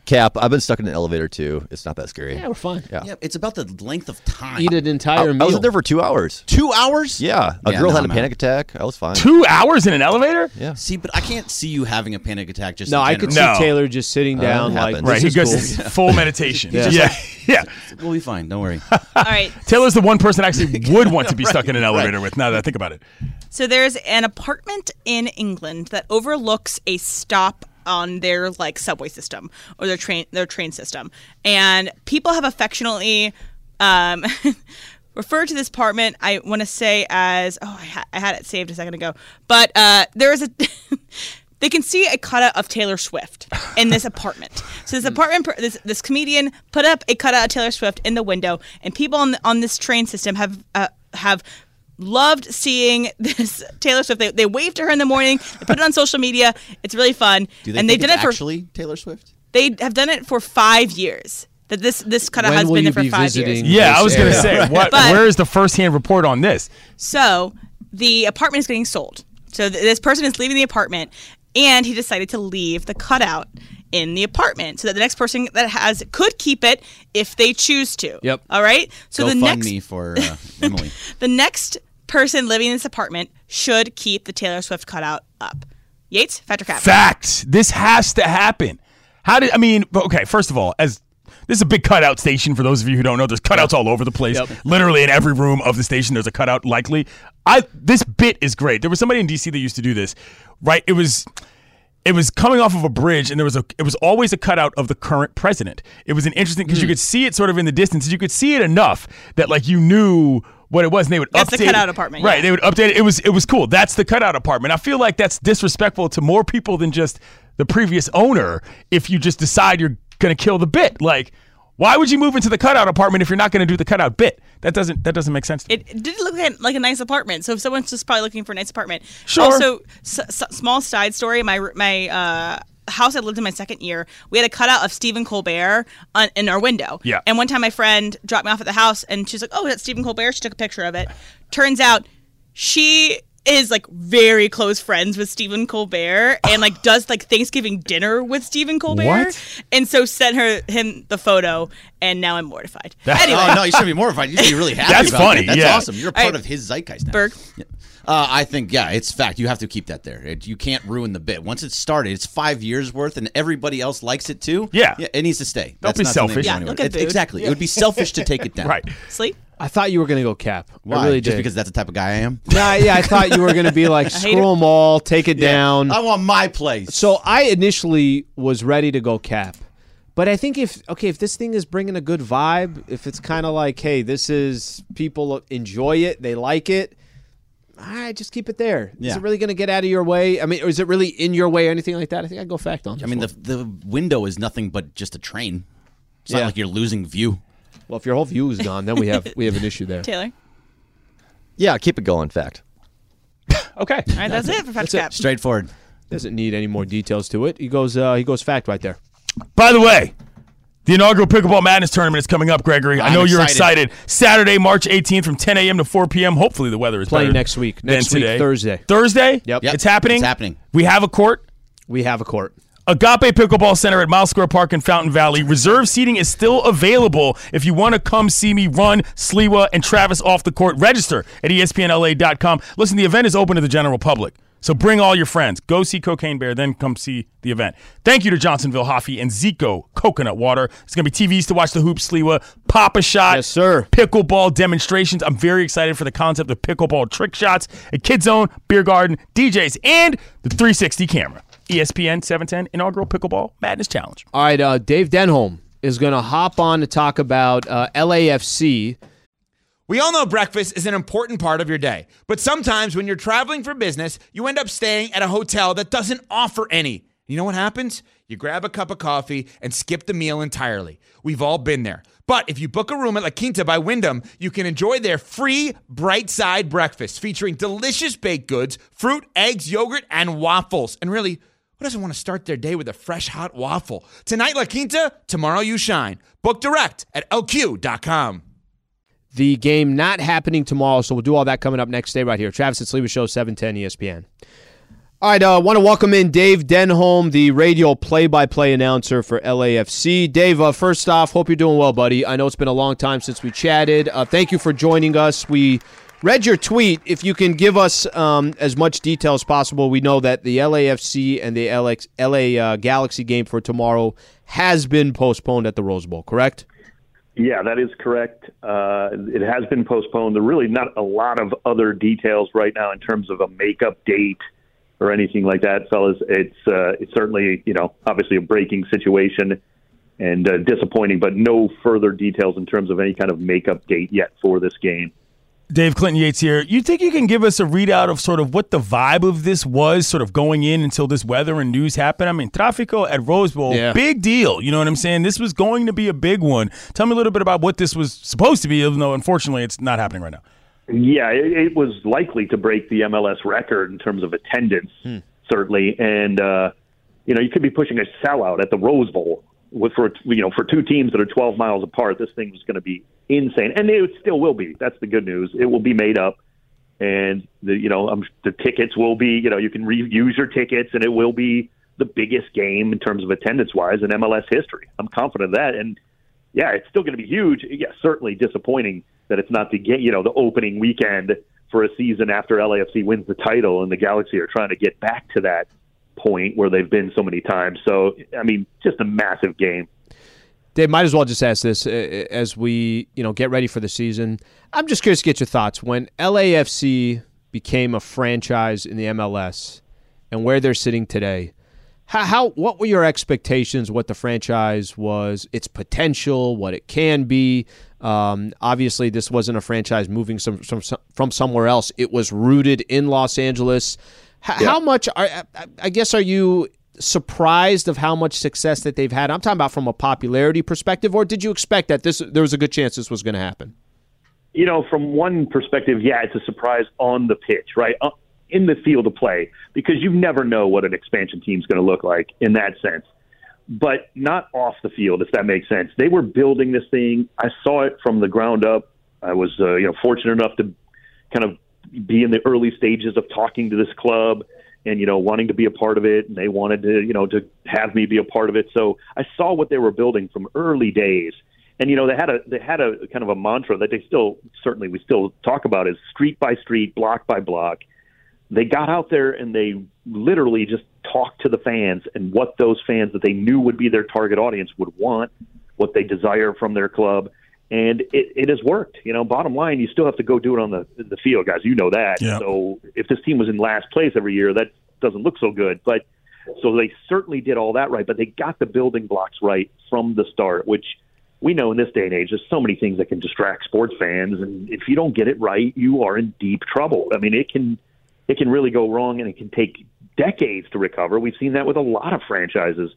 Cap, I've been stuck in an elevator too. It's not that scary.
Yeah, we're fine.
Yeah.
Yeah, it's about the length of time.
Eat an
I,
entire
I
meal.
was in there for two hours.
Two hours?
Yeah. A
Yeah,
girl
no,
had a
I'm
panic
out.
attack. I was fine.
Two hours in an elevator?
Yeah.
See, but I can't see you having a panic attack just
no,
in
I could see
general.
No.
Taylor just sitting down
it
like,
happens.
this
Right, he
is
goes
cool. *laughs*
full meditation. *laughs*
Yeah.
yeah, yeah.
We'll be fine. Don't worry. *laughs*
All right.
Taylor's the one person I actually would want to be stuck in an elevator with. Now that I think about it,
So there's an apartment in England that overlooks a stop on their like subway system or their train their train system, and people have affectionately um, *laughs* referred to this apartment. I want to say as oh I, ha- I had it saved a second ago, but uh, there is a. *laughs* They can see a cutout of Taylor Swift in this apartment. So this apartment, this this comedian put up a cutout of Taylor Swift in the window, and people on the, on this train system have uh, have loved seeing *laughs* this Taylor Swift. They, they waved to her in the morning. They put it on social media. It's really fun.
Do they
and they've done it for
actually Taylor Swift?
they have done it for five years. That this this cutout
When
has been there for
be
five years.
yeah, I was gonna say, what?
But-
where is the first-hand report on this?
So the apartment is getting sold. So th- this person is leaving the apartment, and he decided to leave the cutout in the apartment so that the next person that has could keep it if they choose to.
Yep.
All right. So
Go
the
fund
next
me for *laughs* uh, Emily.
the next person living in this apartment should keep the Taylor Swift cutout up. Yates, fact or cap?
Fact. This has to happen. How did I mean? Okay, first of all, as this is a big cutout station for those of you who don't know. There's cutouts all over the place. Literally in every room of the station, there's a cutout. Likely, I this bit is great. There was somebody in DC that used to do this. Right? It was it was coming off of a bridge and there was a it was always a cutout of the current president it was an interesting because you
Hmm.
could see it sort of in the distance you could see it enough that like you knew what it was and they would
That's the
update
cutout
it.
apartment,
right
yeah.
they would update it it was it was cool that's the cutout apartment i feel like that's disrespectful to more people than just the previous owner if you just decide you're gonna kill the bit like why would you move into the cutout apartment if you're not going to do the cutout bit? That doesn't that doesn't make sense. To me.
It, it did look like, like a nice apartment. So if someone's just probably looking for a nice apartment.
Sure.
Also, s- s- small side story. My my uh, house I lived in my second year. We had a cutout of Stephen Colbert on, in our window.
Yeah.
And one time my friend dropped me off at the house, and she's like, "Oh, that's Stephen Colbert." She took a picture of it. Turns out, she is like very close friends with Stephen Colbert and like *sighs* does like Thanksgiving dinner with Stephen Colbert.
What?
And so sent her him the photo, and now I'm mortified.
That-
anyway,
Oh no, you should be mortified. You should be really *laughs* happy.
That's
about
funny,
That. That's
yeah.
awesome. You're part
All right.
of his zeitgeist now.
Berg.
Yeah. Uh, I think yeah, it's fact. You have to keep that there. It, you can't ruin the bit. Once it's started, it's five years worth, and everybody else likes it too.
Yeah.
yeah it needs to stay.
Don't
That's
be
not
selfish.
Yeah,
anywhere. It-
booed.
exactly. It would be selfish to take it *laughs* down.
right.
sleep.
I thought you were gonna go cap. I
Why?
really
Just
did.
because that's the type of guy I am.
Nah, yeah, I thought you were gonna be *laughs* like screw them all, take it down.
I want my place.
So I initially was ready to go cap. But I think if okay, if this thing is bringing a good vibe, if it's kind of like, hey, this is people enjoy it, they like it, all right, just keep it there. Is
Yeah.
it really going to get out of your way? I mean, or is it really in your way or anything like that? I think I'd go fact on.
I mean, the the window is nothing but just a train. It's
Yeah.
not like you're losing view.
Well, if your whole view is *laughs* gone, then we have we have an issue there.
Taylor.
Yeah, keep it going. Fact.
Okay. *laughs*
All right, that's, it for Fact
it.
Cap.
Straightforward.
Doesn't need any more details to it. He goes uh, he goes fact right there.
By the way, the inaugural Pickleball Madness tournament is coming up, Gregory. I
I'm
know you're
excited.
excited. Saturday, March 18th from 10 a.m. to 4 p.m. Hopefully the weather is
Playing
better
next week.
than
Next week,
today.
Thursday.
Thursday?
Yep.
Yep.
It's happening.
It's happening.
We have a court.
We have a court.
Agape Pickleball Center at Mile Square Park in Fountain Valley. Reserve seating is still available if you want to come see me run Sliwa and Travis off the court. Register at ESPNLA.com. Listen, the event is open to the general public. So bring all your friends. Go see Cocaine Bear, then come see the event. Thank you to Johnsonville Hoffy and Zico Coconut Water. It's going to be TVs to watch the hoops, Sliwa, Pop a Shot,
Yes, sir.
pickleball demonstrations. I'm very excited for the concept of pickleball trick shots, a kid zone, beer garden, DJs, and the 360 camera. ESPN 710 inaugural pickleball madness challenge.
All right, uh, Dave Denholm is going to hop on to talk about uh, LAFC.
We all know breakfast is an important part of your day, but sometimes when you're traveling for business, you end up staying at a hotel that doesn't offer any. You know what happens? You grab a cup of coffee and skip the meal entirely. We've all been there. But if you book a room at La Quinta by Wyndham, you can enjoy their free bright side breakfast featuring delicious baked goods, fruit, eggs, yogurt, and waffles. And really, who doesn't want to start their day with a fresh hot waffle? Tonight, La Quinta, tomorrow, you shine. Book direct at lq.com.
The game not happening tomorrow, so we'll do all that coming up next day right here. Travis and Sliwa Show, E 710 ESPN. All right, I uh, want to welcome in Dave Denholm, the radio play-by-play announcer for LAFC. Dave, uh, first off, hope you're doing well, buddy. I know it's been a long time since we chatted. Uh, thank you for joining us. We read your tweet. If you can give us um, as much detail as possible, we know that the LAFC and the LX, LA uh, Galaxy game for tomorrow has been postponed at the Rose Bowl, correct?
Yeah, that is correct. Uh, it has been postponed. There are really not a lot of other details right now in terms of a makeup date or anything like that, fellas. It's uh, it's certainly you know obviously a breaking situation and uh, disappointing, but no further details in terms of any kind of makeup date yet for this game.
Dave Clinton Yates here. You think you can give us a readout of sort of what the vibe of this was, sort of going in until this weather and news happened? I mean, Trafico at Rose Bowl,
Yeah.
big deal. You know what I'm saying? This was going to be a big one. Tell me a little bit about what this was supposed to be, even though unfortunately it's not happening right now.
Yeah, it, it was likely to break the MLS record in terms of attendance, certainly, and uh, you know you could be pushing a sellout at the Rose Bowl with for you know for two teams that are 12 miles apart. This thing was going to be insane, and it still will be. That's the good news. It will be made up, and the you know um, the tickets will be you know you can reuse your tickets, and it will be the biggest game in terms of attendance wise in MLS history. I'm confident of that, and yeah, it's still going to be huge. Yeah, certainly disappointing that it's not the you know the opening weekend for a season after LAFC wins the title and the Galaxy are trying to get back to that point where they've been so many times. So I mean, just a massive game.
Dave, might as well just ask this uh, as we, you know, get ready for the season. I'm just curious to get your thoughts when LAFC became a franchise in the MLS and where they're sitting today. How, how what were your expectations? What the franchise was, its potential, what it can be. Um, obviously, this wasn't a franchise moving some, from from somewhere else. It was rooted in Los Angeles. H-
Yeah.
How much are I- I guess are you surprised of how much success that they've had? I'm talking about from a popularity perspective, or did you expect that this there was a good chance this was going to happen?
you know, from one perspective, yeah, it's a surprise on the pitch, right? Uh, In the field of play, because you never know what an expansion team's going to look like in that sense. But not off the field, if that makes sense. They were building this thing. I saw it from the ground up. I was, uh, you know, fortunate enough to kind of be in the early stages of talking to this club and you know wanting to be a part of it and they wanted to you know to have me be a part of it. So i saw what they were building from early days. And you know they had a they had a kind of a mantra that they still certainly we still talk about is street by street block by block. They got out there and they literally just talked to the fans and what those fans that they knew would be their target audience would want what they desire from their club and it, it has worked. You know, bottom line, you still have to go do it on the the field, guys. You know that.
Yeah.
So if this team was in last place every year, that doesn't look so good. But so they certainly did all that right, but they got the building blocks right from the start, which we know in this day and age, there's so many things that can distract sports fans, and if you don't get it right, you are in deep trouble. I mean, it can it can really go wrong, and it can take decades to recover. We've seen that with a lot of franchises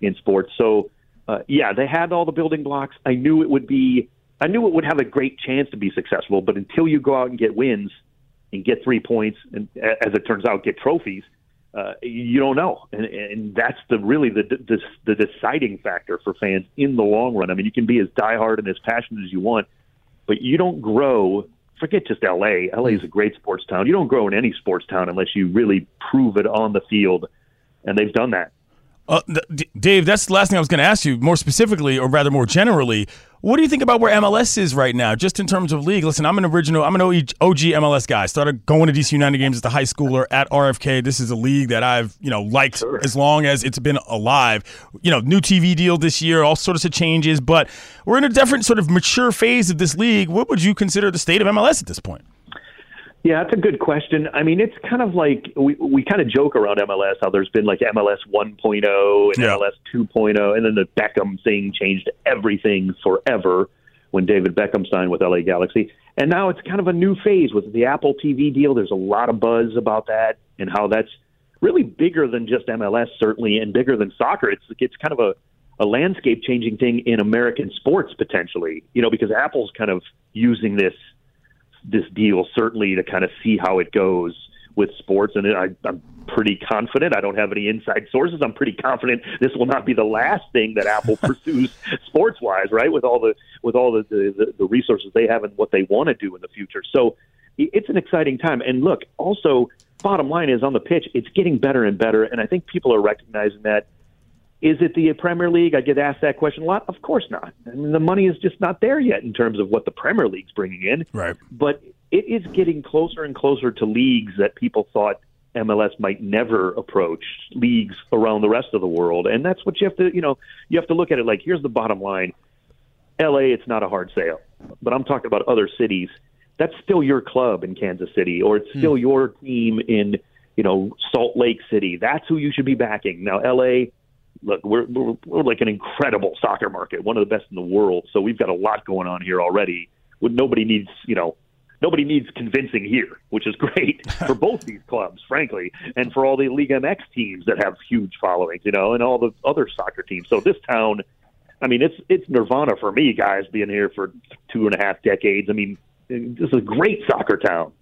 in sports. So, uh, yeah, they had all the building blocks. I knew it would be. I knew it would have a great chance to be successful, but until you go out and get wins and get three points, and as it turns out, get trophies, uh, you don't know, and, and that's the really the, the the deciding factor for fans in the long run. I mean, you can be as diehard and as passionate as you want, but you don't grow. Forget just L.A. L.A. is a great sports town. You don't grow in any sports town unless you really prove it on the field, and they've done that.
Uh, Dave, that's the last thing I was going to ask you. More specifically, or rather more generally, what do you think about where MLS is right now, just in terms of league? Listen, I'm an original, I'm an OG MLS guy. Started going to DC United games as a high schooler at RFK. This is a league that I've you know liked as long as it's been alive. You know, new TV deal this year, all sorts of changes, but we're in a different sort of mature phase of this league. What would you consider the state of MLS at this point?
Yeah, that's a good question. I mean, it's kind of like we we kind of joke around MLS how there's been like MLS 1.0 and
Yeah.
MLS 2.0, and then the Beckham thing changed everything forever when David Beckham signed with LA Galaxy, and now it's kind of a new phase with the Apple TV deal. There's a lot of buzz about that and how that's really bigger than just MLS, certainly, and bigger than soccer. It's it's kind of a a landscape changing thing in American sports potentially, you know, because Apple's kind of using this this deal certainly to kind of see how it goes with sports. And I, I'm pretty confident. I don't have any inside sources. I'm pretty confident this will not be the last thing that Apple *laughs* pursues sports wise right? With all the with all the, the the resources they have and what they want to do in the future. So it's an exciting time. And look also bottom line is on the pitch it's getting better and better. And I think people are recognizing that is it the Premier League? I get asked that question a lot. Of course not. I mean, the money is just not there yet in terms of what the Premier League's bringing in.
Right.
But it is getting closer and closer to leagues that people thought MLS might never approach leagues around the rest of the world, and that's what you have to, you know, you have to look at it like here's the bottom line. LA, it's not a hard sale, but I'm talking about other cities. That's still your club in Kansas City, or it's still hmm. your team in, you know, Salt Lake City. That's who you should be backing. Now, LA, look, we're, we're we're like an incredible soccer market, one of the best in the world. So we've got a lot going on here already. With nobody needs, you know, nobody needs convincing here, which is *laughs* great for *laughs* both these clubs, frankly, and for all the Liga MX teams that have huge followings, you know, and all the other soccer teams. So this town, I mean, it's it's nirvana for me, guys, being here for two and a half decades. I mean, this is a great soccer town.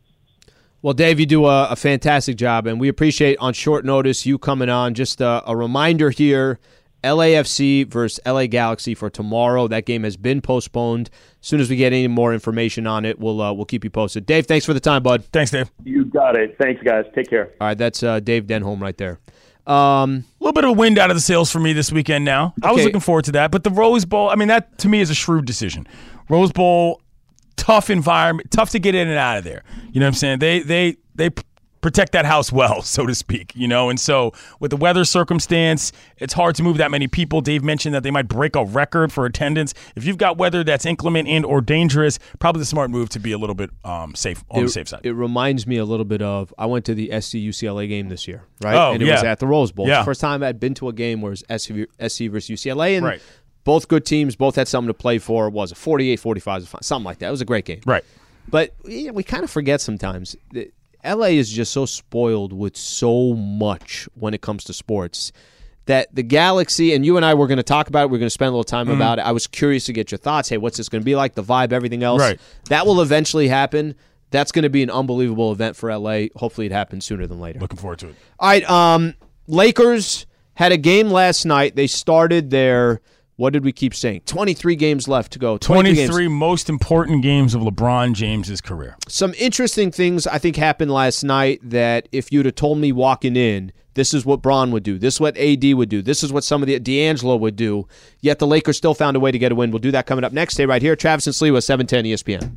Well, Dave, you do a, a fantastic job, and we appreciate on short notice you coming on. Just a, a reminder here LAFC versus LA Galaxy for tomorrow. That game has been postponed. As soon as we get any more information on it, we'll uh, we'll keep you posted. Dave, thanks for the time, bud.
Thanks, Dave.
You got it. Thanks, guys. Take care.
All right, that's uh, Dave Denholm right there. Um,
A little bit of wind out of the sails for me this weekend now. I was looking forward to that. But the Rose Bowl, I mean, that to me is a shrewd decision. Rose Bowl, tough environment, tough to get in and out of there. You know what I'm saying? They they they protect that house well, *laughs* so to speak, you know. And so with the weather circumstance, it's hard to move that many people. Dave mentioned that they might break a record for attendance. If you've got weather that's inclement and or dangerous, probably the smart move to be a little bit um, safe on
it,
the safe side.
It reminds me a little bit of I went to the SC UCLA game this year, right?
Oh,
and it
yeah.
was at the Rose Bowl.
Yeah.
the first time I'd been to a game where it was SC, SC versus UCLA, and
Right.
Both good teams, both had something to play for. It was a 48-45, something like that. It was a great game.
right.
But we kind of forget sometimes. that LA is just so spoiled with so much when it comes to sports that the Galaxy and you and I were going to talk about it. We're going to spend a little time about it. I was curious to get your thoughts. Hey, what's this going to be like? The vibe, everything else.
Right.
That will eventually happen. That's going to be an unbelievable event for LA. Hopefully, it happens sooner than later.
Looking forward to it.
All right. Um, Lakers had a game last night. They started their. What did we keep saying? Twenty-three games left to go. 23 games.
23 most important games of LeBron James's career.
some interesting things I think happened last night that if you'd have told me walking in, this is what Bron would do, this is what AD would do, this is what some of the D'Angelo would do, yet the Lakers still found a way to get a win. We'll do that coming up next day right here. Travis and Sliwa 710 ESPN.